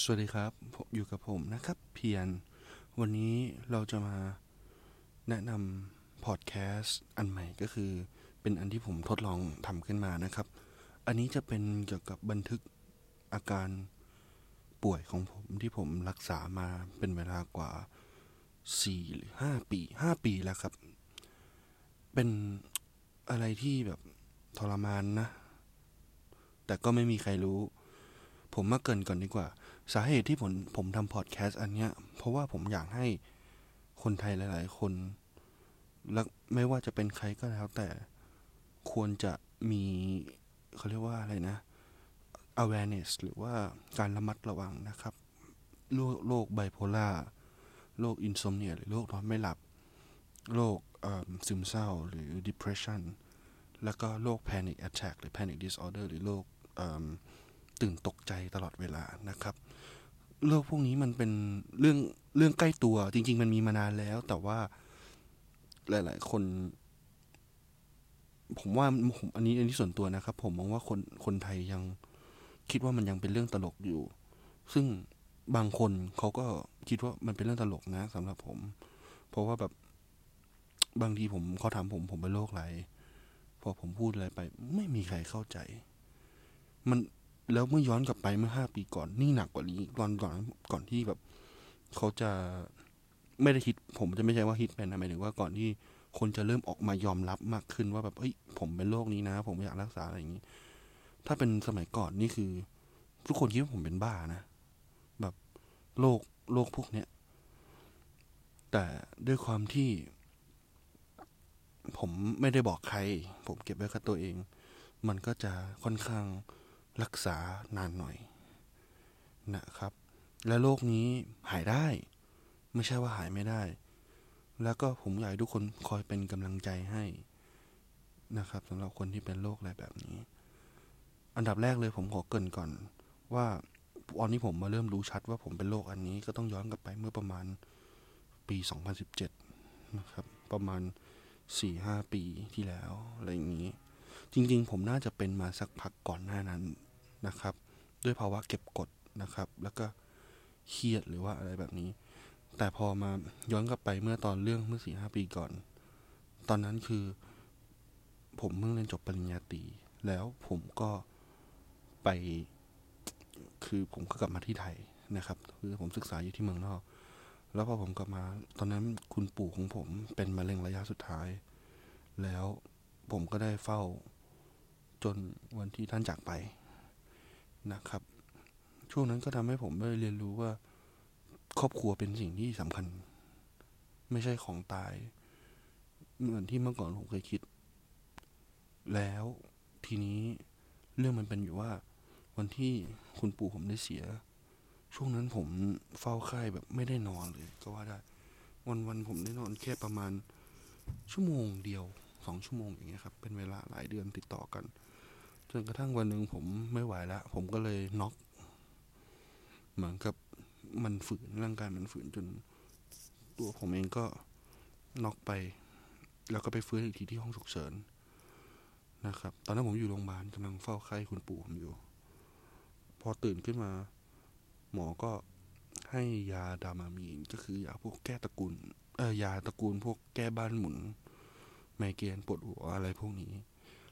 สวัสดีครับ อยู่กับผมนะครับเพียรวันนี้เราจะมาแนะนำพอดแคสต์อันใหม่ก็คือ เป็นอันที่ผมทดลองทำขึ้นมานะครับ อันนี้จะเป็นเกี่ยวกับบันทึกอาการป่วยของผมที่ผมรักษามาเป็นเวลากว่าสี่หรือห้าปีห้าปีแล้วครับ เป็นอะไรที่แบบทรมานนะ แต่ก็ไม่มีใครรู้ ผมมาเกริ่นก่อนดีกว่า สาเหตุที่ผมผมทำพอดแคสต์อันเนี้ย เพราะว่าผมอยากให้คนไทยหลาย ๆ คนและไม่ว่าจะเป็นใครก็แล้วแต่ควรจะมีเขาเรียกว่าอะไรนะ awareness หรือว่าการระมัดระวังนะครับ โรคโรคไบโพล่าโรค insomnia หรือโรคนอนไม่หลับ โรคซึมเศร้าหรือ depression แล้วก็โรค panic attack หรือ panic disorder หรือโรค ตื่นตกใจตลอดเวลานะครับโรคพวกนี้มันเป็นเรื่องเรื่องใกล้ตัว จริง ๆ มันมีมานานแล้ว แต่ว่าหลาย ๆ คน ผมว่าผมอันนี้อันนี้ส่วนตัวนะครับ ผมมองว่าคนคนไทยยังคิดว่ามันยังเป็นเรื่องตลกอยู่ ซึ่งบางคนเขาก็คิดว่ามันเป็นเรื่องตลกนะสำหรับผม เพราะว่าแบบบางทีผมเขาถามผมผมเป็นโรคอะไรพอผมพูดอะไรไป ไม่มีใครเข้าใจ มัน แล้วเมื่อย้อนกลับไปเมื่อห้าปีก่อนนี่หนักกว่านี้ก่อนก่อนก่อนที่แบบเขาจะไม่ได้ฮิตผมจะไม่ใช่ว่าฮิตเป็นะหมายถึงว่าก่อนที่คนจะเริ่มออกมายอมรับมากขึ้นว่าแบบเฮ้ย ผมเป็นโรคนี้นะ ผมอยากรักษาอะไรอย่างนี้ ถ้าเป็นสมัยก่อนนี่คือ ทุกคนคิดว่าผมเป็นบ้านะ แบบโรคโรคพวกเนี้ยแต่ด้วยความที่ ผมไม่ได้บอกใคร ผมเก็บไว้กับตัวเอง มันก็จะค่อนข้าง รักษานานหน่อยนะครับ และโรคนี้หายได้ ไม่ใช่ว่าหายไม่ได้ แล้วก็ผมอยากให้ทุกคนคอยเป็นกำลังใจให้นะครับสำหรับคนที่เป็นโรคอะไรแบบนี้ อันดับแรกเลยผมขอเกินก่อน ว่าตอนนี้ผมมาเริ่มรู้ชัดว่าผมเป็นโรคอันนี้ก็ต้องย้อนกลับไปเมื่อประมาณปี 2017 นะครับ ประมาณ 4-5 ปีที่แล้ว อะไรอย่างนี้ จริง ๆ ผมน่าจะเป็นมาสักพักก่อนหน้านั้น นะครับ ด้วยภาวะเก็บกดนะครับ แล้วก็เครียดหรือว่าอะไรแบบนี้ แต่พอมาย้อนกลับไปเมื่อตอนเรื่องเมื่อสี่ห้าปีก่อน ตอนนั้นคือ ผมเพิ่งเรียนจบปริญญาตรีแล้วผมก็ไป คือผมก็กลับมาที่ไทยนะครับ คือผมศึกษาอยู่ที่เมืองนอก แล้วพอผมกลับมา ตอนนั้นคุณปู่ของผมเป็นมะเร็งระยะสุดท้าย แล้วผมก็ได้เฝ้าจนวันที่ท่านจากไป นะครับ ช่วงนั้นก็ทำให้ผมได้เรียนรู้ว่า ครอบครัวเป็นสิ่งที่สำคัญ ไม่ใช่ของตาย เหมือนที่เมื่อก่อนผมเคยคิด แล้วทีนี้เรื่องมันเป็นอยู่ว่า วันที่คุณปู่ผมได้เสีย ช่วงนั้นผมเฝ้าไข้แบบไม่ได้นอนเลย ก็ว่าได้ วันวันผมได้นอนแค่ประมาณชั่วโมงเดียวสองชั่วโมงอย่างเงี้ยครับ เป็นเวลาหลายเดือนติดต่อกัน นกระทั่งวันหนึ่งผมไม่ไหวแล้ว ผมก็เลยน็อกเหมือนกับมันฝืนร่างกายมันฝืนจน ตัวผมเองก็น็อกไป แล้วก็ไปฟื้นอีกทีที่ห้องฉุกเฉินนะครับ ตอนนั้นผมอยู่โรงพยาบาลกำลังเฝ้าไข้คุณปู่ผมอยู่ พอตื่นขึ้นมา หมอก็ให้ยาดามามีนก็คือยาพวกแก้ตระกูลเออยาตระกูลพวกแก้บ้านหมุน ไมเกรนปวดหัวอะไรพวกนี้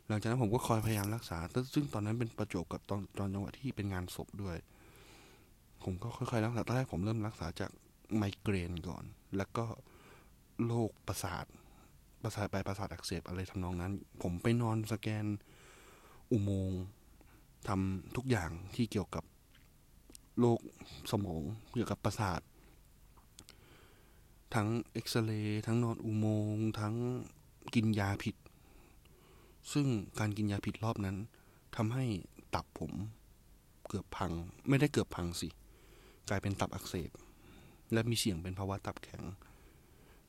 หลังจากนั้นผมก็คอยพยายามรักษา ซึ่งตอนนั้นเป็นประจบกับตอนตอนจังหวะที่เป็นงานศพด้วย ผมก็ค่อยๆรักษาตอนแรกผมเริ่มรักษาจากไมเกรนก่อน แล้วก็โรคประสาท ประสาทปลายประสาทอักเสบอะไรทำนองนั้น ผมไปนอนสแกนอุโมงค์ทำทุกอย่างที่เกี่ยวกับโรคสมองเกี่ยวกับประสาท ทั้งเอ็กซเรย์ทั้งนอนอุโมงค์ทั้งกินยาผิด ซึ่งการกินยาผิดรอบนั้นทำให้ตับผมเกือบพัง ไม่ได้เกือบพังสิ กลายเป็นตับอักเสบ และมีเสี่ยงเป็นภาวะตับแข็ง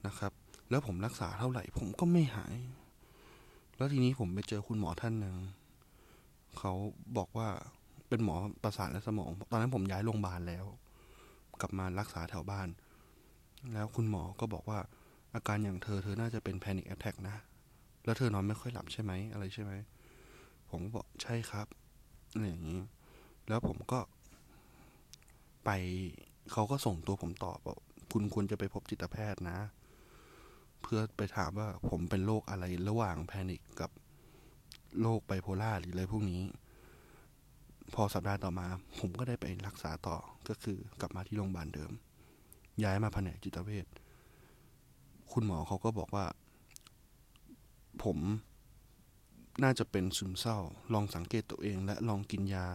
นะครับ แล้วผมรักษาเท่าไหร่ ผมก็ไม่หาย แล้วทีนี้ผมไปเจอคุณหมอท่านหนึ่งเขาบอกว่าเป็นหมอประสาทและสมอง ตอนนั้นผมย้ายโรงพยาบาลแล้ว กลับมารักษาแถวบ้าน แล้วคุณหมอก็บอกว่าอาการอย่างเธอเธอน่าจะเป็นแพนิคแอ t แทกนะ แล้วเธอนอนไม่ค่อยหลับใช่ไหมอะไรใช่ไหมผมบอกใช่ครับอะไรอย่างนี้ แล้วผมก็ ไปเขาก็ส่งตัวผมต่อบอกคุณควรจะไปพบจิตแพทย์นะ เพื่อไปถามว่าผมเป็นโรคอะไรระหว่างแพนิคกับโรคไบโพล่าหรืออะไรพวกนี้ พอสัปดาห์ต่อมา ผมก็ได้ไปรักษาต่อก็คือกลับมาที่โรงพยาบาลเดิม ย้ายมาแผนกจิตเวชคุณหมอเขาก็บอกว่า ผมน่าจะเป็นซึมเศร้า ลองสังเกตตัวเอง และลองกินยา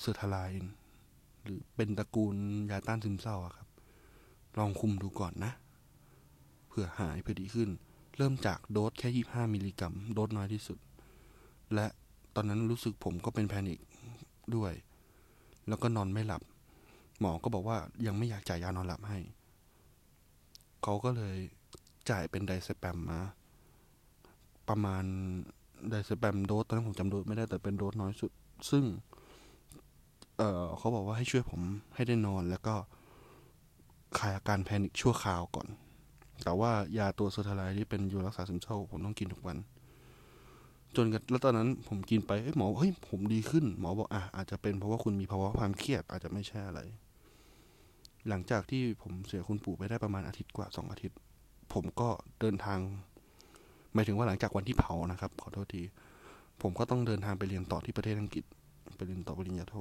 sertraline หรือเป็นตระกูลยาต้านซึมเศร้าครับ ลองคุมดูก่อนนะเผื่อหายเผื่อดีขึ้น เริ่มจากโดสแค่25มิลลิกรัมโดสน้อยที่สุด และตอนนั้นรู้สึกผมก็เป็น panic ด้วย แล้วก็นอนไม่หลับ หมอก็บอกว่ายังไม่อยากจ่ายยานอนหลับให้ เขาก็เลยจ่ายเป็น diazepam มา ประมาณ diazepam dose ตอนนั้นผมจำโดสไม่ได้แต่เป็นโดสน้อยสุด ซึ่ง เออเขาบอกว่าให้ช่วยผมให้ได้นอนแล้วก็คลายอาการ panic ชั่วคราวก่อน แต่ว่ายาตัว sertraline ที่เป็นยารักษาซึมเศร้าผมต้องกินทุกวัน จนกระทั่งแล้วตอนนั้นผมกินไปเอ้ยหมอเฮ้ยผมดีขึ้น หมอบอกอะอาจจะเป็นเพราะว่าคุณมีภาวะความเครียดอาจจะไม่ใช่อะไร หลังจากที่ผมเสียคุณปู่ไปได้ประมาณอาทิตย์กว่าสองอาทิตย์ ผมก็เดินทาง หมายถึงว่าหลังจากวันที่เผานะครับ ขอโทษที ผมก็ต้องเดินทางไปเรียนต่อที่ประเทศอังกฤษ ไปเรียนต่อปริญญาโท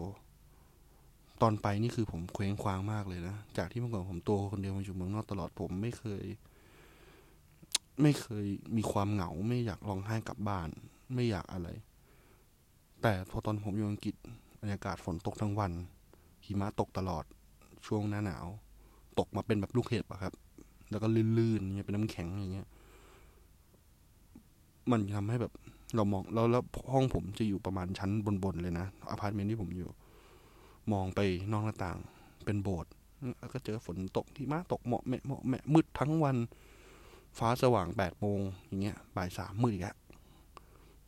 ตอนไปนี่คือผมเคว้งคว้างมากเลยนะ จากที่เมื่อก่อนผมตัวคนเดียวมาอยู่เมืองนอกตลอดผมไม่เคย ไม่เคยมีความเหงา ไม่อยากร้องไห้กลับบ้าน ไม่อยากอะไร แต่พอตอนผมอยู่อังกฤษบรรยากาศฝนตกทั้งวัน หิมะตกตลอด ช่วงหน้าหนาว ตกมาเป็นแบบลูกเห็บอะครับ แล้วก็ลื่นๆเงี้ยเป็นน้ำแข็งอย่างเงี้ย มันทำให้แบบเรามองแล้วแล้วห้องผมจะอยู่ประมาณชั้นบนๆเลยนะอพาร์ตเมนต์ที่ผมอยู่ มองไปนอกหน้าต่างเป็นโบสถ์แล้วก็เจอฝนตกที่มาตกเหมาะแม่เหมาะแม่มืดทั้งวัน ฟ้าสว่างแปดโมงอย่างเงี้ยบ่ายสามมืดอีกแล้ว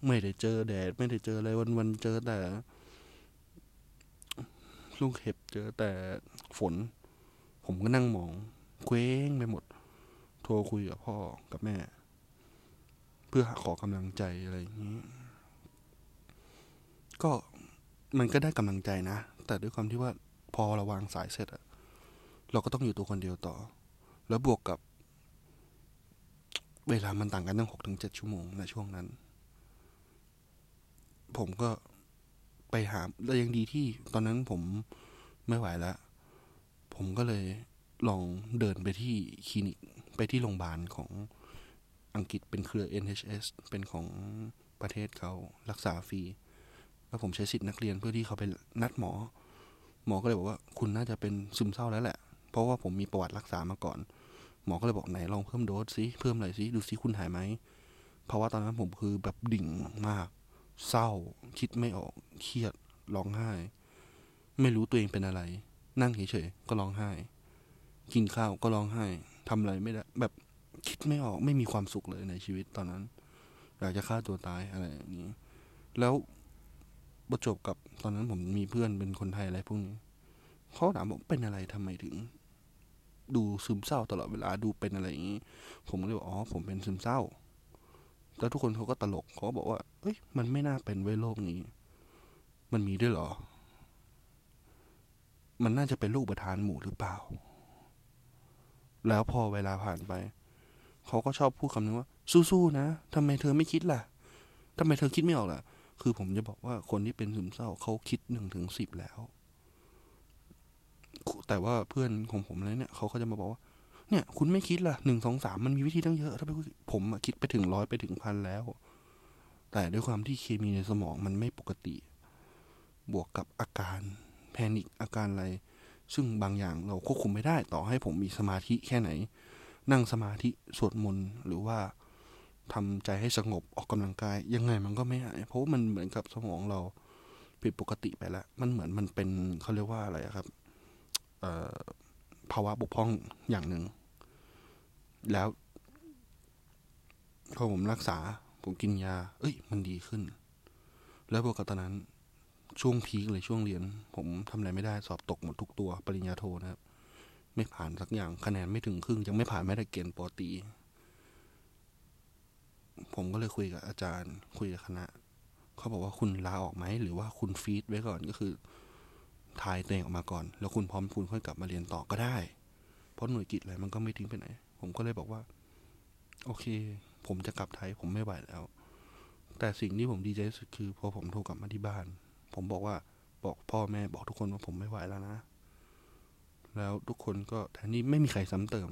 ไม่ได้เจอแดด ไม่ได้เจออะไรวันวันๆเจอแต่ลูกเห็บเจอแต่ฝน ผมก็นั่งมอง เคว้งไปหมด โทรคุยกับพ่อกับแม่ เพื่อขอกำลังใจอะไรอย่างนี้ ก็มันก็ได้กำลังใจนะ แต่ด้วยความที่ว่าพอเราวางสายเสร็จอะเราก็ต้องอยู่ตัวคนเดียวต่อ แล้วบวกกับ เวลามันต่างกันตั้งหกถึงเจ็ดชั่วโมงในช่วงนั้น ผมก็ไปหาแล้วยังดีที่ตอนนั้นผมไม่ไหวแล้ว ผมก็เลยลองเดินไปที่คลินิกไปที่โรงพยาบาลของ อังกฤษเป็นเครือ NHS เป็นของประเทศเขารักษาฟรี แล้วผมใช้สิทธิ์นักเรียนเพื่อที่เขาไปนัดหมอ หมอก็เลยบอกว่าคุณน่าจะเป็นซึมเศร้าแล้วแหละ เพราะว่าผมมีประวัติรักษามาก่อน หมอก็เลยบอกไหนลองเพิ่มโดสซิเพิ่มอะไรซิดูซิคุณหายไหม เพราะว่าตอนนั้นผมคือแบบดิ่งมาก เศร้า คิดไม่ออกเครียดร้องไห้ ไม่รู้ตัวเองเป็นอะไร นั่งเฉยๆก็ร้องไห้ กินข้าวก็ร้องไห้ทำอะไรไม่ได้แบบ คิดไม่ออกไม่มีความสุขเลยในชีวิตตอนนั้น อยากจะฆ่าตัวตายอะไรอย่างนี้ แล้วประจบกับตอนนั้นผมมีเพื่อนเป็นคนไทยอะไรพวกนี้เขาถามผมเป็นอะไรทำไมถึง ดูซึมเศร้าตลอดเวลาดูเป็นอะไรอย่างนี้ ผมก็เลยบอกอ๋อผมเป็นซึมเศร้า แล้วทุกคนเขาก็ตลกเขาบอกว่า เอ้ย มันไม่น่าเป็นเว้ยโรคนี้ มันมีด้วยหรอ มันน่าจะเป็นลูกประธานหมู่หรือเปล่า แล้วพอเวลาผ่านไป เขาก็ชอบพูดคำนึงว่า สู้ๆนะทำไมเธอไม่คิดล่ะทำไมเธอคิดไม่ออกล่ะ คือผมจะบอกว่าคนที่เป็นซึมเศร้าเขาคิดหนึ่งถึงสิบแล้ว แต่ว่าเพื่อนของผมเลยเนี่ยเขาก็จะมาบอกว่า เนี่ย คุณไม่คิดล่ะหนึ่งสองสามมันมีวิธีตั้งเยอะถ้าไปผมคิดไปถึงร้อยไปถึงพันแล้ว แต่ด้วยความที่เคมีในสมองมันไม่ปกติ บวกกับอาการแพนิคอาการอะไรซึ่งบางอย่างเราควบคุมไม่ได้ต่อให้ผมมีสมาธิแค่ไหน นั่งสมาธิสวดมนต์หรือว่าทำใจให้สงบออกกำลังกาย ยังไงมันก็ไม่หายเพราะมันเหมือนกับสมองเราผิดปกติไปแล้ว มันเหมือนมันเป็นเขาเรียกว่าอะไระครับเอภาวะบกพร่องอย่างหนึ่ง แล้วพอผมรักษา ผมกินยา เอ้ย มันดีขึ้น แล้วบวกกับตอนนั้น ช่วงพีคเลยช่วงเรียน ผมทำอะไรไม่ได้สอบตกหมดทุกตัว ปริญญาโทนะครับ ไม่ผ่านสักอย่างคะแนนไม่ถึงครึ่ง ยังไม่ผ่านไม่ได้เกณฑ์ปอตี ผมก็เลยคุยกับอาจารย์ คุยกับคณะ เขาบอกว่าคุณลาออกไหม หรือว่าคุณฟีดไว้ก่อนก็คือทายตัวเองออกมาก่อน แล้วคุณพร้อมคุณค่อยกลับมาเรียนต่อก็ได้ เพราะหน่วยกิจอะไรมันก็ไม่ทิ้งไปไหน ผมก็เลยบอกว่า โอเค ผมจะกลับไทย ผมไม่ไหวแล้ว แต่สิ่งที่ผมดีใจที่สุดคือพอผมโทรกลับมาที่บ้าน ผมบอกว่าบอกพ่อแม่บอกทุกคนว่าผมไม่ไหวแล้วนะ แล้วทุกคนก็แทนที่ไม่มีใครซ้ำเติม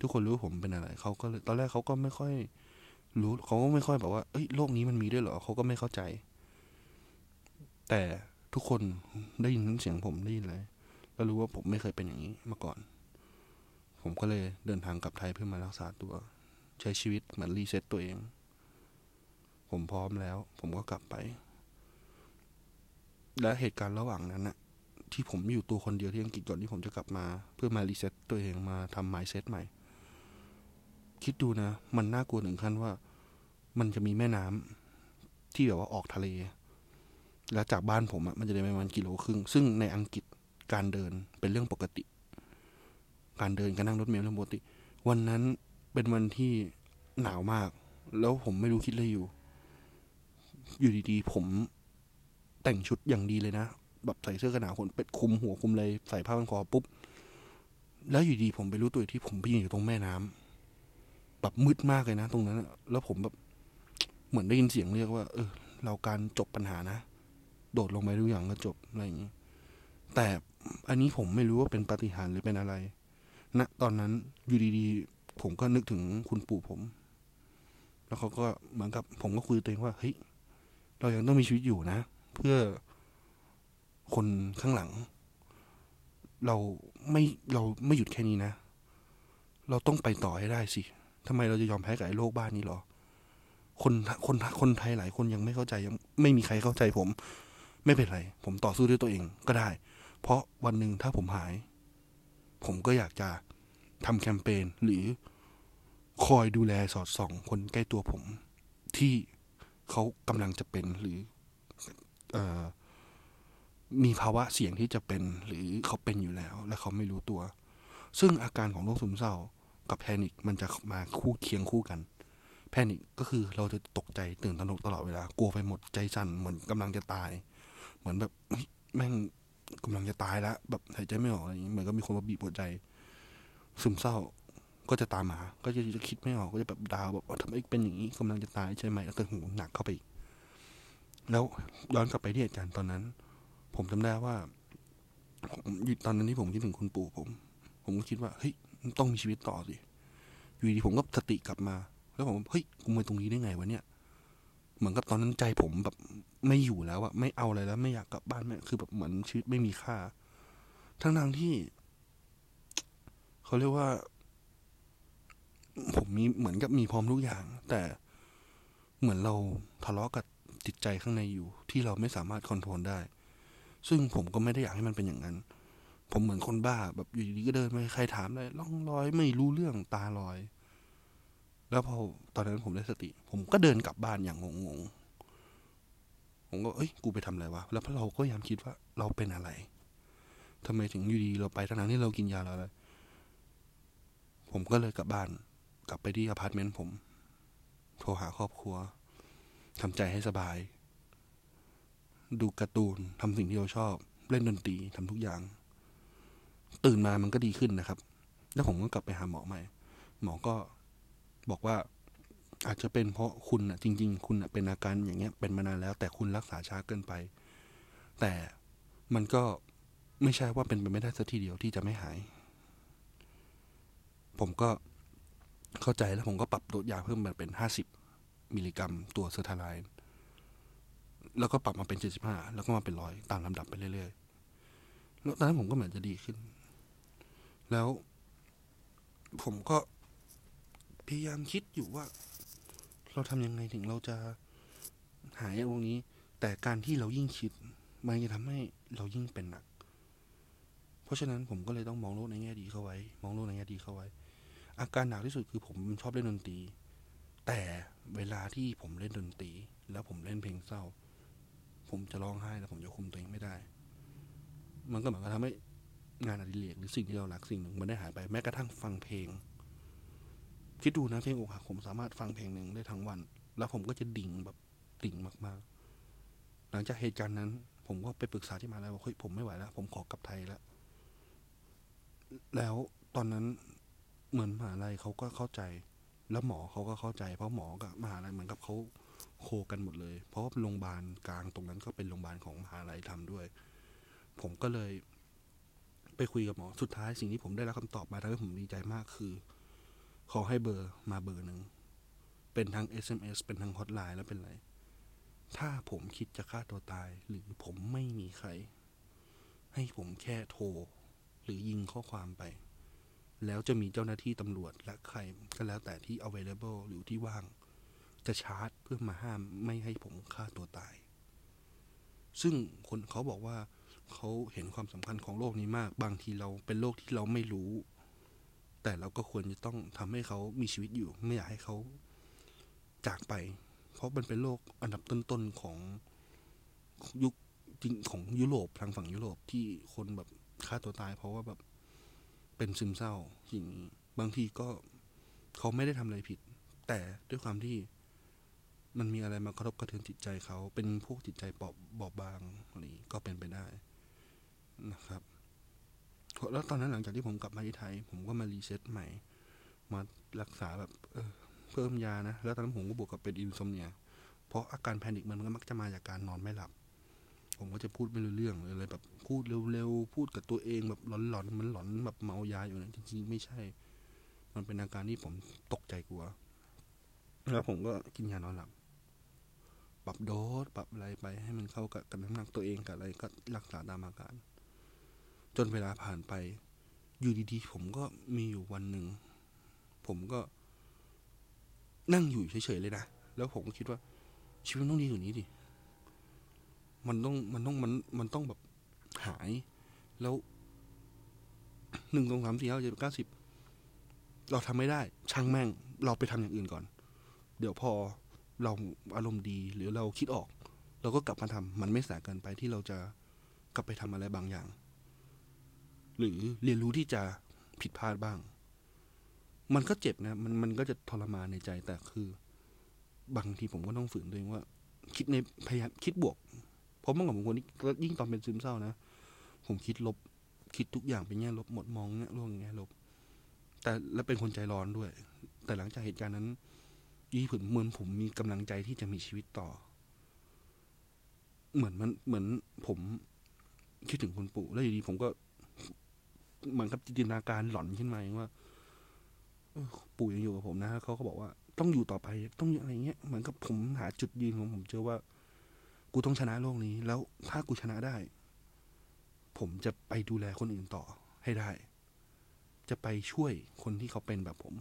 ทุกคนรู้ว่าผมเป็นอะไร เขาก็ตอนแรกเขาก็ไม่ค่อย รู้เขาก็ไม่ค่อยแบบว่าเอ้ยโลกนี้มันมีด้วยเหรอเขาก็ไม่เข้าใจ แต่ทุกคนได้ยินเสียงผมได้ยินเลยแล้วรู้ว่าผมไม่เคยเป็นอย่างนี้มาก่อน ผมก็เลยเดินทางกลับไทยเพื่อมารักษาตัว ใช้ชีวิตเหมือน reset ตัวเอง ผมพร้อมแล้ว ผมก็กลับไป และเหตุการณ์ระหว่างนั้นนะ ที่ผมอยู่ตัวคนเดียวที่อังกฤษก่อนที่ผมจะกลับมา เพื่อมา reset ตัวเองมาทำ mindset ใหม่ คิดดูนะ มันน่ากลัวถึงขั้นว่า มันจะมีแม่น้ำที่แบบว่าออกทะเล แล้วจากบ้านผมอะมันจะเดินประมาณกิโลครึ่ง ซึ่งในอังกฤษการเดินเป็นเรื่องปกติ การเดินการนั่งรถเมล์เรื่องปกติ วันนั้นเป็นวันที่หนาวมาก แล้วผมไม่รู้คิดอะไรอยู่ อยู่ดีๆ ผมแต่งชุดอย่างดีเลยนะ แบบใส่เสื้อกันหนาวคนเป็ดคุมหัวคุมเลยใส่ผ้าพันคอปุ๊บ แล้วอยู่ดีผมไปรู้ตัวที่ผมไปยืนอยู่ตรงแม่น้ำแบบมืดมากเลยนะ ตรงนั้นแล้วผมแบบเหมือนได้ยินเสียงเรียกว่า เออ เราการจบปัญหานะ โดดลงไปทุกอย่างก็จบอะไรอย่างนี้แต่อันนี้ผมไม่รู้ว่าเป็นปาฏิหาริย์หรือเป็นอะไรณตอนนั้นอยู่ดีๆ ผมก็นึกถึงคุณปู่ผม แล้วเขาก็เหมือนกับ ผมก็คุยตัวเองว่าเฮ้ยเรายังต้องมีชีวิตอยู่นะ เพื่อ คนข้างหลัง เราไม่เราไม่หยุดแค่นี้นะ เราต้องไปต่อให้ได้สิทำไมเราจะยอมแพ้กับไอ้โลกบ้านนี้หรอ คนคนคนไทยหลายคนยังไม่เข้าใจยังไม่มีใครเข้าใจผม ไม่เป็นไร ผมต่อสู้ด้วยตัวเองก็ได้ เพราะวันหนึ่งถ้าผมหาย ผมก็อยากจะทำแคมเปญหรือคอยดูแลสอดส่อง คนใกล้ตัวผม ที่เขากำลังจะเป็นหรือ เออ มีภาวะเสี่ยงที่จะเป็นหรือเขาเป็นอยู่แล้ว และเขาไม่รู้ตัว ซึ่งอาการของโรคซึมเศร้ากับแพนิคมันจะมาคู่เคียงคู่กัน แพนิคก็คือเราจะตกใจตื่นตระหนกตลอดเวลากลัวไปหมดใจสั่นเหมือนกำลังจะตาย เหมือนแบบแม่งกำลังจะตายแล้ว แบบหายใจไม่ออกอะไรอย่างนี้เหมือนก็มีคนมาบีบหัวใจ ซึมเศร้าก็จะตามมาก็จะจะคิดไม่ออกก็จะแบบดาวแบบทำไมเป็นอย่างนี้กำลังจะตายใช่ไหมแล้วก็หูหนักเข้าไปอีกแล้วย้อนกลับไปที่เหตุการณ์ตอนนั้น ผมจำได้ว่าผมตอนนั้นที่ผมคิดถึงคุณปู่ผม ผมก็คิดว่าเฮ้ยต้องมีชีวิตต่อสิอยู่ดีผมก็สติกลับมา แล้วผมเฮ้ยกูมาตรงนี้ได้ไงวะเนี่ย เหมือนกับตอนนั้นใจผมแบบไม่อยู่แล้วอะไม่เอาอะไรแล้ว ไม่อยากกลับบ้านแม่คือแบบเหมือนชีวิตไม่มีค่า ทั้งทางที่เขาเรียกว่า ผมมีเหมือนกับมีพร้อมทุกอย่าง แต่เหมือนเราทะเลาะกับจิตใจข้างในอยู่ ที่เราไม่สามารถคอนโทรลได้ ซึ่งผมก็ไม่ได้อยากให้มันเป็นอย่างนั้น ผมเหมือนคนบ้าแบบอยู่ดีๆก็เดินไม่ใครถามเลยล่องลอยไม่รู้เรื่องตาลอย แล้วพอตอนนั้นผมได้สติ ผมก็เดินกลับบ้านอย่างงงๆผมก็เอ้ยกูไปทำอะไรวะแล้วพเราก็ยามคิดว่าเราเป็นอะไรทำไมถึงอยู่ดีเราไปทั้งที่เรากินยาแล้วอะไรผมก็เลยกลับบ้าน กลับไปที่อพาร์ตเมนต์ผม โทรหาครอบครัวทำใจให้สบาย ดูการ์ตูนทำสิ่งที่เราชอบ เล่นดนตรีทำทุกอย่าง ตื่นมามันก็ดีขึ้นนะครับ แล้วผมก็กลับไปหาหมอใหม่ หมอก็บอกว่าอาจจะเป็นเพราะคุณนะจริง ๆ คุณนะเป็นอาการอย่างเงี้ย เป็นมานานแล้ว แต่คุณรักษาช้าเกินไป แต่มันก็ไม่ใช่ว่าเป็นไปไม่ได้สักทีเดียวที่จะไม่หาย ผมก็เข้าใจแล้วผมก็ปรับโดสยาเพิ่มมาเป็นห้าสิบมิลลิกรัมตัว sertraline แล้วก็ปรับมาเป็นเจ็ดสิบห้าแล้วก็มาเป็นร้อยตามลำดับไปเรื่อยๆแล้วตอนนั้นผมก็เหมือนจะดีขึ้น แล้ว ผมก็พยายามคิดอยู่ว่า เราทำยังไงถึงเราจะหายตรงนี้ แต่การที่เรายิ่งคิด มันจะทำให้เรายิ่งเป็นหนัก เพราะฉะนั้นผมก็เลยต้องมองโลกในแง่ดีเข้าไว้ มองโลกในแง่ดีเข้าไว้ อาการหนักที่สุดคือผมชอบเล่นดนตรี แต่เวลาที่ผมเล่นดนตรี แล้วผมเล่นเพลงเศร้า ผมจะร้องไห้แล้วผมจะคุมตัวเองไม่ได้ มันก็เหมือนกับทำให้งานอดิเรกหรือสิ่งที่เรารักสิ่งหนึ่งมันได้หายไปแม้กระทั่งฟังเพลง คิดดูนะเพลงอกหักผมสามารถฟังเพลงหนึ่งได้ทั้งวัน แล้วผมก็จะดิ่งแบบดิ่งมากๆ หลังจากเหตุการณ์นั้น ผมก็ไปปรึกษาที่มหาลัยบอกเฮ้ยผมไม่ไหวแล้วผมขอกลับไทยแล้วแล้วตอนนั้นเหมือนมหาลัยเขาก็เข้าใจ แล้วหมอเขาก็เข้าใจ เพราะหมอกับมหาลัยเหมือนกับเขา โคกันหมดเลย เพราะว่าโรงพยาบาลกลางตรงนั้นก็เป็นโรงพยาบาลของมหาลัยทำด้วย ผมก็เลย ไปคุยกับหมอ สุดท้ายสิ่งที่ผมได้รับคำตอบมาทำให้ผมดีใจมากคือขาให้เบอร์มาเบอร์หนึ่ง เป็นทั้ง SMS เป็นทั้งฮอตไลน์แล้วเป็นไร ถ้าผมคิดจะฆ่าตัวตาย หรือผมไม่มีใคร ให้ผมแค่โทร หรือยิงข้อความไป แล้วจะมีเจ้าหน้าที่ตำรวจและใครก็แล้วแต่ที่ available หรือที่ว่าง จะชาร์จ พื่อมาห้ามไม่ให้ผมฆ่าตัวตาย ซึ่งคนเขาบอกว่าเขาเห็นความสำคัญของโลกนี้มาก บางทีเราเป็นโลกที่เราไม่รู้ แต่เราก็ควรจะต้องทำให้เขามีชีวิตอยู่ ไม่อยากให้เขาจากไป เพราะมันเป็นโลกอันดับต้นๆของยุคจริงของยุโรปทางฝั่งยุโรปที่คนแบบฆ่าตัวตาย เพราะว่าแบบเป็นซึมเศร้าอย่างนี้บางทีก็เขาไม่ได้ทำอะไรผิด แต่ด้วยความที่ มันมีอะไรมากระทบกระเทือนจิตใจเขา เป็นพวกจิตใจบอบบอบบางอะไรอย่างนี้ก็เป็นไปได้นะครับแล้วตอนนั้นหลังจากที่ผมกลับมาที่ไทย ผมก็มา reset ใหม่ มารักษาแบบเออเพิ่มยานะ แล้วตอนนั้นผมก็บวกกับเป็น insomnia เพราะอาการ panic มันก็มักจะมาจากการนอนไม่หลับ ผมก็จะพูดไม่รู้เรื่องเลยเลยแบบพูดเร็วๆ พูดกับตัวเองแบบหลอนๆ มันหลอนแบบเมายาอยู่นะจริงๆไม่ใช่ มันเป็นอาการที่ผมตกใจกลัว แล้วผมก็กินยานอนหลับ ปรับโดสปรับอะไรไปให้มันเข้ากับกับน้ำหนักตัวเองกับอะไรก็รักษาตามอาการ จนเวลาผ่านไป อยู่ดีๆผมก็มีอยู่วันหนึ่ง ผมก็ นั่งอยู่เฉยๆเลยนะ แล้วผมก็คิดว่า ชีวิตต้องดีกว่านี้ดิ มันต้องมันต้องมันมันต้องแบบหาย แล้วหนึ่งสองสามสี่ห้าเจ็ดเก้าสิบเราทำไม่ได้ ช่างแม่ง เราไปทำอย่างอื่นก่อน เดี๋ยวพอ เราอารมณ์ดีหรือเราคิดออก เราก็กลับมาทำมันไม่สายเกินไปที่เราจะกลับไปทำอะไรบางอย่าง หรือเรียนรู้ที่จะผิดพลาดบ้าง มันก็เจ็บนะ มันมันก็จะทรมานในใจแต่คือ บางทีผมก็ต้องฝืนตัวเองว่า คิดในพยายามคิดบวกเพราะเมื่อก่อนผมคนนี้ยิ่งตอนเป็นซึมเศร้านะผมคิดลบคิดทุกอย่างเป็นแง่ลบหมดมองเนี่ยร่วงแง่ลบ แต่และเป็นคนใจร้อนด้วย แต่หลังจากเหตุการณ์นั้น ยี่ผมเหมือนผมมีกำลังใจที่จะมีชีวิตต่อ เหมือนมันเหมือนผมคิดถึงคุณปู่แล้วอยู่ดีผมก็เหมือนกับจินตนาการหลอนขึ้นมาเองว่าปู่ยังอยู่กับผมนะเขาก็บอกว่าต้องอยู่ต่อไปต้องอะไรเงี้ยเหมือนกับผมหาจุดยืนของผมเจอว่า กูต้องชนะโลกนี้ แล้วถ้ากูชนะได้ ผมจะไปดูแลคนอื่นต่อให้ได้ จะไปช่วยคนที่เขาเป็นแบบผม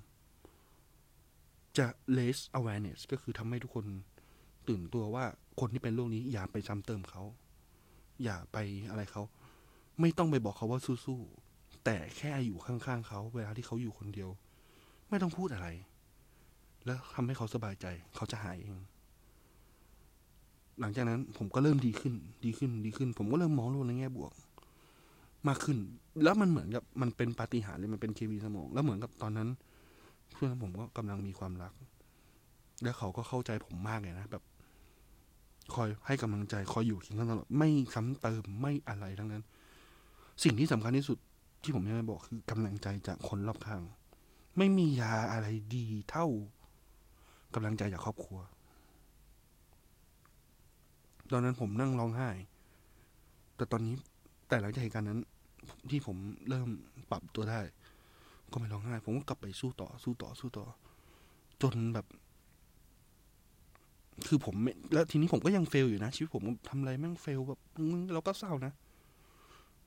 จะ raise awareness ก็คือทำให้ทุกคนตื่นตัวว่าคนที่เป็นโรคนี้อย่าไปซ้ำเติมเขา อย่าไปอะไรเขา ไม่ต้องไปบอกเขาว่าสู้ๆ แต่แค่อยู่ข้างๆเขา เวลาที่เขาอยู่คนเดียว ไม่ต้องพูดอะไร แล้วทำให้เขาสบายใจ เขาจะหายเอง หลังจากนั้นผมก็เริ่มดีขึ้น ดีขึ้น ดีขึ้น ผมก็เริ่มมองโลกในแง่บวก มากขึ้น แล้วมันเหมือนกับมันเป็นปาฏิหาริย์เลยมันเป็นเคมีสมอง แล้วเหมือนกับตอนนั้น เพื่อนผมก็กำลังมีความรัก แล้วเขาก็เข้าใจผมมากเลยนะแบบ คอยให้กำลังใจคอยอยู่เคียงข้างตลอดไม่ซ้ำเติมไม่อะไรทั้งนั้น สิ่งที่สำคัญที่สุดที่ผมอยากจะบอกคือกำลังใจจากคนรอบข้าง ไม่มียาอะไรดีเท่ากำลังใจจากครอบครัว ตอนนั้นผมนั่งร้องไห้ แต่ตอนนี้แต่หลังจากเหตุการณ์นั้น ที่ผมเริ่มปรับตัวได้ ก็ไม่ร้องไห้ ผมก็กลับไปสู้ต่อสู้ต่อสู้ต่อ จนแบบ คือผมแล้วทีนี้ผมก็ยังเฟลอยู่นะชีวิตผมทำอะไรแม่งเฟลแบบเราก็เศร้านะ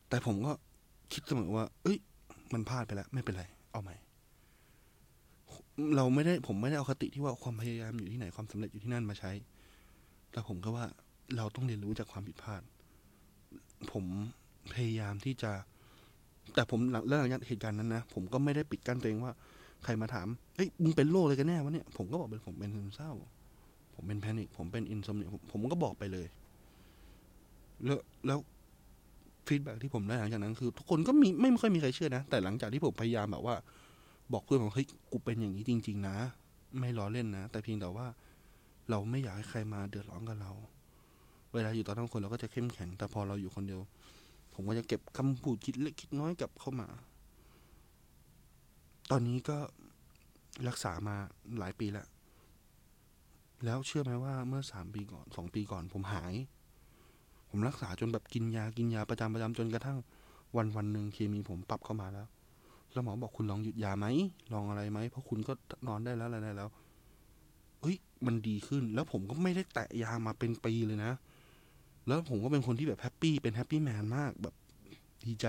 แต่ผมก็คิดเสมอว่า เอ้ย มันพลาดไปแล้ว ไม่เป็นไร เอาใหม่ เราไม่ได้ผมไม่ได้เอาคติที่ว่าความพยายามอยู่ที่ไหนความสำเร็จอยู่ที่นั่นมาใช้ แต่ผมก็ว่าเราต้องเรียนรู้จากความผิดพลาด ผมพยายามที่จะ แต่ผมหลังเรื่องเหตุการณ์นั้นนะผมก็ไม่ได้ปิดกั้นตัวเองว่า ใครมาถามเฮ้ยมึงเป็นโรคอะไรกันแน่วะเนี่ยผมก็บอกเป็นผมเป็นซึมเศร้า ผมเป็น panic ผมเป็น insomnia ผมก็บอกไปเลย แล้วแล้ว feedback ที่ผมได้หลังจากนั้นคือ ทุกคนก็มีไม่ค่อยมีใครเชื่อนะแต่หลังจากที่ผมพยายามแบบว่า บอกเพื่อนว่าเฮ้ยกูเป็นอย่างนี้จริง ๆ นะ ไม่ล้อเล่นนะแต่เพียงแต่ว่า เราไม่อยากให้ใครมาเดือดร้อนกับเรา เวลาอยู่ต่อหน้าคนเราก็จะเข้มแข็ง แต่พอเราอยู่คนเดียว ผมก็จะเก็บคำพูดคิดเล็กคิดน้อยกลับเข้ามา ตอนนี้ก็รักษามาหลายปีแล้ว แล้วเชื่อไหมว่าเมื่อสามปีก่อนสองปีก่อนผมหาย ผมรักษาจนแบบกินยากินยาประจำประจำจนกระทั่งวันวันหนึ่งเคมีผมปรับเข้ามาแล้ว แล้วหมอบอกคุณลองหยุดยาไหม ลองอะไรไหม เพราะคุณก็นอนได้แล้วอะไรได้แล้ว เฮ้ย มันดีขึ้น แล้วผมก็ไม่ได้แตะยามาเป็นปีเลยนะ แล้วผมก็เป็นคนที่แบบแฮปปี้เป็นแฮปปี้แมนมากแบบดีใจ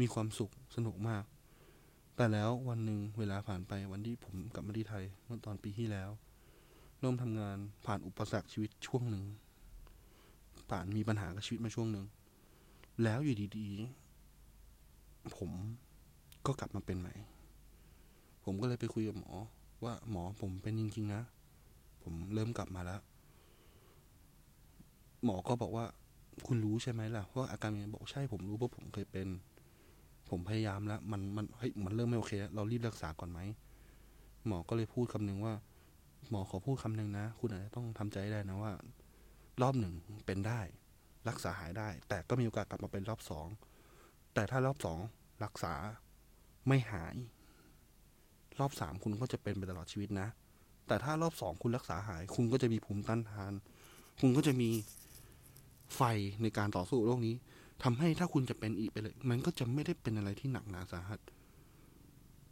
มีความสุขสนุกมาก แต่แล้ววันหนึ่งเวลาผ่านไปวันที่ผมกลับมาที่ไทยเมื่อตอนปีที่แล้วเริ่มทำงานผ่านอุปสรรคชีวิตช่วงหนึ่งผ่านมีปัญหากับชีวิตมาช่วงหนึ่งแล้วอยู่ดีๆ ผมก็กลับมาเป็นใหม่ ผมก็เลยไปคุยกับหมอ ว่าหมอผมเป็นจริงๆนะ ผมเริ่มกลับมาแล้ว หมอก็บอกว่า คุณรู้ใช่ไหมล่ะว่าอาการเป็นบอกใช่ผมรู้เพราะผมเคยเป็น ผมพยายามแล้ว มันมันเฮ้ยมันเริ่มไม่โอเคแล้วเรารีบรักษาก่อนไหมหมอก็เลยพูดคำหนึ่งว่า หมอขอพูดคำหนึ่งนะ คุณอาจจะต้องทำใจได้นะว่า รอบหนึ่งเป็นได้ รักษาหายได้ แต่ก็มีโอกาสกลับมาเป็นรอบสองแต่ถ้ารอบสองรักษาไม่หาย รอบสามคุณก็จะเป็นไปตลอดชีวิตนะ แต่ถ้ารอบสองคุณรักษาหาย คุณก็จะมีภูมิต้านทาน คุณก็จะมี ไฟในการต่อสู้โรคนี้ทำให้ถ้าคุณจะเป็นอีกไปเลย มันก็จะไม่ได้เป็นอะไรที่หนักหนาสาหัส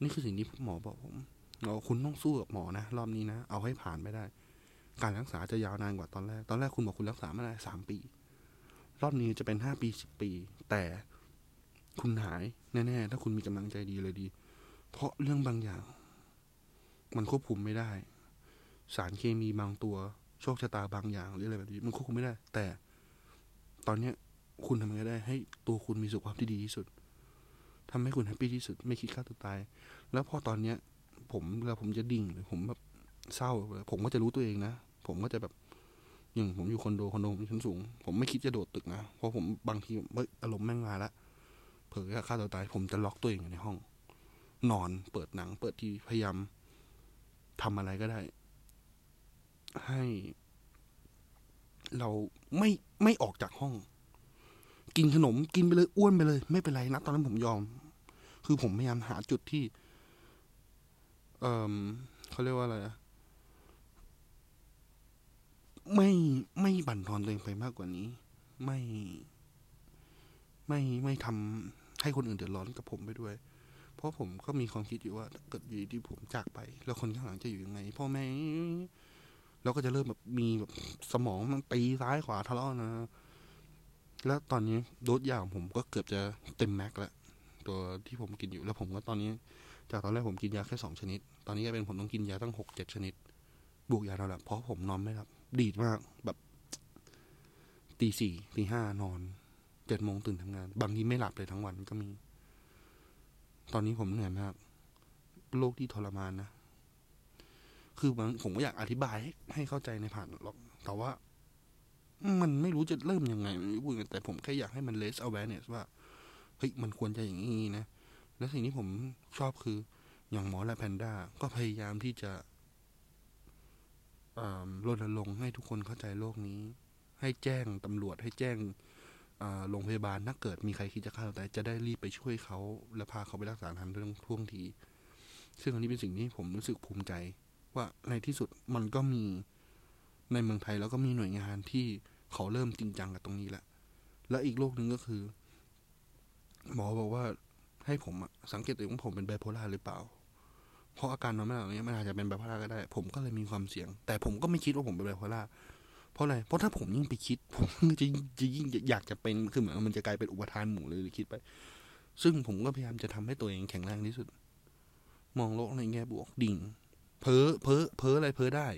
นี่คือสิ่งที่หมอบอกผมเราคุณต้องสู้กับหมอนะรอบนี้นะเอาให้ผ่านไปได้ การรักษาจะยาวนานกว่าตอนแรก ตอนแรกคุณบอกคุณรักษาไม่ได้สามปี รอบนี้จะเป็นห้าปีสิบปี แต่คุณหายแน่ๆถ้าคุณมีกำลังใจดีเลยดี เพราะเรื่องบางอย่าง มันควบคุมไม่ได้ สารเคมีบางตัวโชคชะตาบางอย่างหรืออะไรแบบนี้มันควบคุมไม่ได้ แต่ ตอนเนี้ยคุณทำยังไงได้ ให้ตัวคุณมีสุขภาพที่ดีที่สุดทำให้คุณแฮปปี้ที่สุด ไม่คิดฆ่าตัวตาย แล้วพอตอนเนี้ย ผมเวลาผมจะดิ่งหรือผมแบบเศร้า ผมก็จะรู้ตัวเองนะ ผมก็จะแบบอย่างผมอยู่คอนโดคอนโดผมชั้นสูง ผมไม่คิดจะโดดตึกนะ เพราะผมบางทีเอารมณ์แม่งมาละเผลอฆ่าตัวตาย ผมจะล็อกตัวเองอยู่ในห้อง นอนเปิดหนัง เปิดทีพยายามทำอะไรก็ได้ ให้ เราไม่ไม่ออกจากห้อง กินขนมกินไปเลยอ้วนไปเลย ไม่เป็นไรนะ ตอนนั้นผมยอม คือผมพยายามหาจุดที่ เออเขาเรียกว่าอะไรอะไม่ไม่บั่นทอนตัวเองไปมากกว่านี้ ไม่ ไม่ไม่ทำให้คนอื่นเดือดร้อนกับผมไปด้วย เพราะผมก็มีความคิดอยู่ว่าถ้าเกิดอยู่ที่ผมจากไป แล้วคนข้างหลังจะอยู่ยังไงพ่อแม่ เราก็จะเริ่มแบบมีแบบสมองมันตีซ้ายขวาทะเลาะนะ แล้วตอนนี้โดสยาของผมก็เกือบจะเต็มแม็กแล้วตัวที่ผมกินอยู่แล้วผมก็ตอนนี้ จากตอนแรกผมกินยาแค่สองชนิด ตอนนี้ก็เป็นผมต้องกินยาตั้งหกเจ็ดชนิด บวกยานอนหลับเพราะผมนอนไม่หลับ ดีดมากแบบตีสี่ตีห้านอนเจ็ดโมงตื่นทำงาน บางทีไม่หลับเลยทั้งวันก็มี ตอนนี้ผมเหนื่อยมากโรคที่ทรมานนะ คือบางผมก็อยากอธิบายให้ให้เข้าใจในผ่านหรอก แต่ว่า มันไม่รู้จะเริ่มยังไงไม่รู้พูดกันแต่ผมแค่อยากให้มัน less awareness ว่าเฮ้ยมันควรจะอย่างนี้นะ และสิ่งที่ผมชอบคือ อย่างหมอและแพนด้าก็พยายามที่จะรณรงค์ให้ทุกคนเข้าใจโลกนี้ ให้แจ้งตำรวจให้แจ้งโรงพยาบาลถ้าเกิดมีใครคิดจะฆ่าตัวตายจะได้รีบไปช่วยเขา และพาเขาไปรักษาทันเรื่องท่วงที ซึ่งอันนี้เป็นสิ่งที่ผมรู้สึกภูมิใจ ว่าในที่สุดมันก็มีในเมืองไทยแล้วก็มีหน่วยงานที่เขาเริ่มจริงจังกับตรงนี้แหละ แล้วอีกโรคหนึ่งก็คือ หมอบอกว่าให้ผมสังเกตตัวเองว่าผมเป็นไบโพล่าหรือเปล่า เพราะอาการนอนไม่หลับนี้มันอาจจะเป็นไบโพล่าก็ได้ ผมก็เลยมีความเสี่ยง แต่ผมก็ไม่คิดว่าผมเป็นไบโพล่าเพราะอะไร เพราะถ้าผมยิ่งไปคิด ผมจะจะยิ่งอยากจะเป็น คือเหมือนมันจะกลายเป็นอุปทานหมู่เลยหรือคิดไป ซึ่งผมก็พยายามจะทำให้ตัวเองแข็งแรงที่สุด มองโลกในแง่บวกดิ่ง เพ้อเพ้อเพ้ออะไรเพ้อได้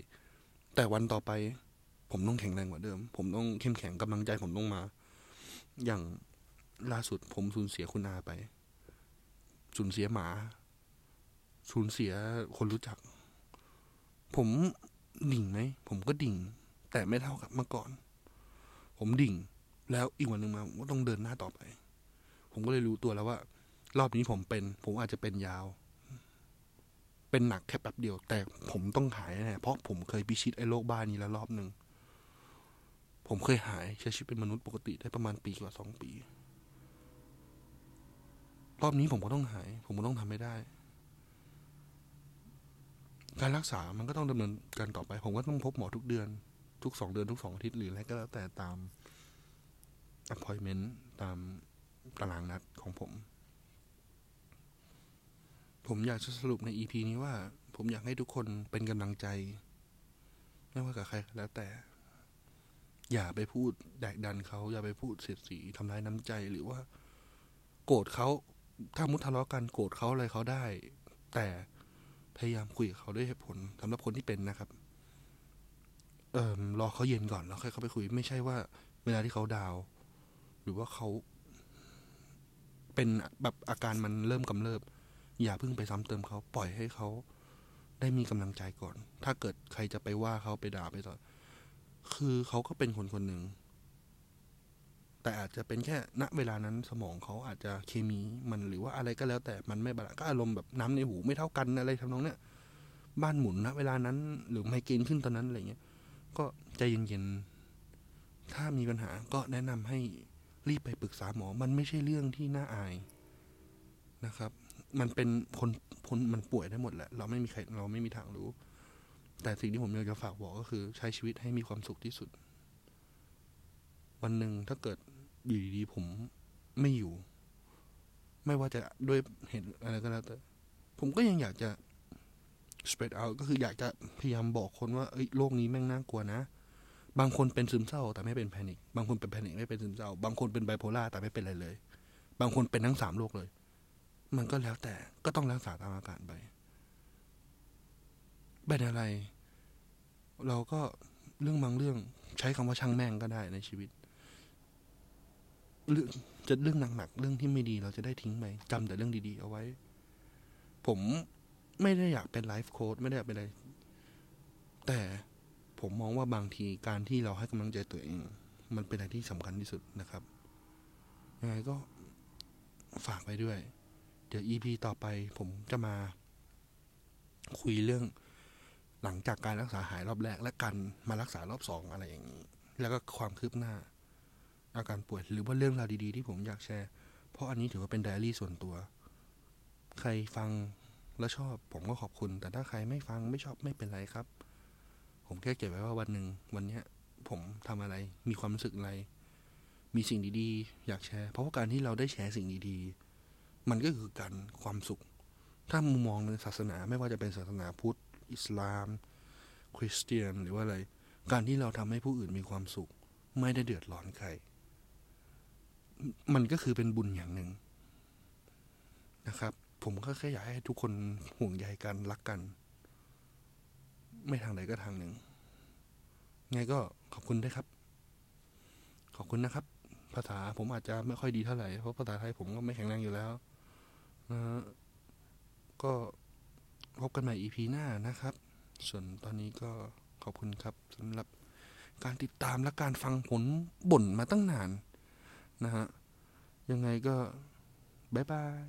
แต่วันต่อไป ผมต้องแข็งแรงกว่าเดิม ผมต้องเข้มแข็งกำลังใจผมต้องมา อย่างล่าสุดผมสูญเสียคุณอาไปสูญเสียหมาสูญเสียคนรู้จัก ผมดิ่งไหมผมก็ดิ่ง แต่ไม่เท่ากับเมื่อก่อน ผมดิ่ง แล้วอีกวันหนึ่งมาผมก็ต้องเดินหน้าต่อไป ผมก็เลยรู้ตัวแล้วว่า รอบนี้ผมเป็น ผมอาจจะเป็นยาว เป็นหนักแค่แป๊บเดียว แต่ผมต้องหายแน่เพราะผมเคยพิชิตไอ้โรคบ้านี้แล้วรอบหนึ่งผมเคยหายใช้ชีวิตเป็นมนุษย์ปกติได้ประมาณปีกว่าสองปี รอบนี้ผมก็ต้องหาย ผมก็ต้องทำไม่ได้ การรักษามันก็ต้องดำเนินการต่อไป ผมก็ต้องพบหมอทุกเดือน ทุกสองเดือนทุกสองอาทิตย์หรืออะไรก็แล้วแต่ตาม appointment ตามตารางนัดของผม ผมอยากจะสรุปใน EP นี้ว่า ผมอยากให้ทุกคนเป็นกำลังใจ ไม่ว่ากับใครก็แล้วแต่ อย่าไปพูดแดกดันเขา อย่าไปพูดเสียดสีทำร้ายน้ำใจหรือว่า โกรธเขาถ้ามุดทะเลาะกันโกรธเขาอะไรเขาได้ แต่พยายามคุยกับเขาด้วยเหตุผลสำหรับคนที่เป็นนะครับ เอ่อรอเขาเย็นก่อนแล้วค่อยเข้าไปคุย ไม่ใช่ว่า เวลาที่เขาดาว หรือว่าเขา เป็นแบบอาการมันเริ่มกำเริบ อย่าเพิ่งไปซ้ำเติมเขาปล่อยให้เขาได้มีกำลังใจก่อน ถ้าเกิดใครจะไปว่าเขาไปด่าไปต่อ คือเขาก็เป็นคนคนหนึ่ง แต่อาจจะเป็นแค่ณเวลานั้นสมองเขาอาจจะเคมีมันหรือว่าอะไรก็แล้ว แต่มันไม่ balance ก็อารมณ์แบบน้ำในหูไม่เท่ากันอะไรทำนองเนี้ยบ้านหมุนณเวลานั้น หรือไมเกรนขึ้นตอนนั้นอะไรเงี้ย ก็ใจเย็นๆ ถ้ามีปัญหาก็แนะนำให้รีบไปปรึกษาหมอ มันไม่ใช่เรื่องที่น่าอายนะครับ มันเป็นคนคนมันป่วยได้หมดแหละ เราไม่มีใครเราไม่มีทางรู้ แต่สิ่งที่ผมอยากจะฝากบอกก็คือ ใช้ชีวิตให้มีความสุขที่สุด วันหนึ่งถ้าเกิดอยู่ดีๆผมไม่อยู่ ไม่ว่าจะด้วยเหตุอะไรก็แล้วแต่ผมก็ยังอยากจะ spread out ก็คืออยากจะพยายามบอกคนว่าเอ้ยโลกนี้แม่งน่ากลัวนะ บางคนเป็นซึมเศร้า แต่ไม่เป็น panic บางคนเป็น panic ไม่เป็นซึมเศร้า บางคนเป็นไบโพล่าแต่ไม่เป็นอะไรเลย บางคนเป็นทั้งสามโรคเลย มันก็แล้วแต่ก็ต้องรักษาตามอาการไปเป็นอะไร เราก็เรื่องบางเรื่องใช้คำว่าช่างแม่งก็ได้ในชีวิตเรื่องจะเรื่องหนักๆเรื่องที่ไม่ดีเราจะได้ทิ้งไปจำแต่เรื่องดีๆเอาไว้ ผมไม่ได้อยากเป็น life coach ไม่ได้อยากเป็นอะไร แต่ผมมองว่าบางทีการที่เราให้กำลังใจตัวเอง มันเป็นอะไรที่สำคัญที่สุดนะครับยังไงก็ฝากไปด้วย เดี๋ยว EP ต่อไปผมจะมา คุยเรื่อง หลังจากการรักษาหายรอบแรก และการมารักษารอบสองอะไรอย่างนี้ แล้วก็ความคืบหน้า อาการป่วยหรือว่าเรื่องราวดีๆ ที่ผมอยากแชร์ เพราะอันนี้ถือว่าเป็นไดอารี่ส่วนตัว ใครฟังแล้วชอบ ผมก็ขอบคุณ แต่ถ้าใครไม่ฟังไม่ชอบไม่เป็นไรครับ ผมแค่เก็บไว้ว่าวันหนึ่งวันเนี้ย ผมทำอะไร มีความรู้สึกอะไร มีสิ่งดีๆ อยากแชร์ เพราะว่าการที่เราได้แชร์สิ่งดีๆ มันก็คือการความสุข ถ้ามุมมองในศาสนาไม่ว่าจะเป็นศาสนาพุทธ อิสลาม คริสเตียนหรือว่าอะไร การที่เราทำให้ผู้อื่นมีความสุข ไม่ได้เดือดร้อนใคร มันก็คือเป็นบุญอย่างหนึ่งนะครับ ผมก็แค่อยากให้ทุกคนห่วงใยกันรักกัน ไม่ทางใดก็ทางหนึ่ง ไงก็ขอบคุณด้วยครับ ขอบคุณนะครับ ภาษาผมอาจจะไม่ค่อยดีเท่าไหร่ เพราะภาษาไทยผมก็ไม่แข็งแรงอยู่แล้ว นะก็พบกันใหม่ EP หน้านะครับ ส่วนตอนนี้ก็ขอบคุณครับสำหรับการติดตามและการฟังผลบ่นมาตั้งนานนะฮะยังไงก็ บ๊ายบาย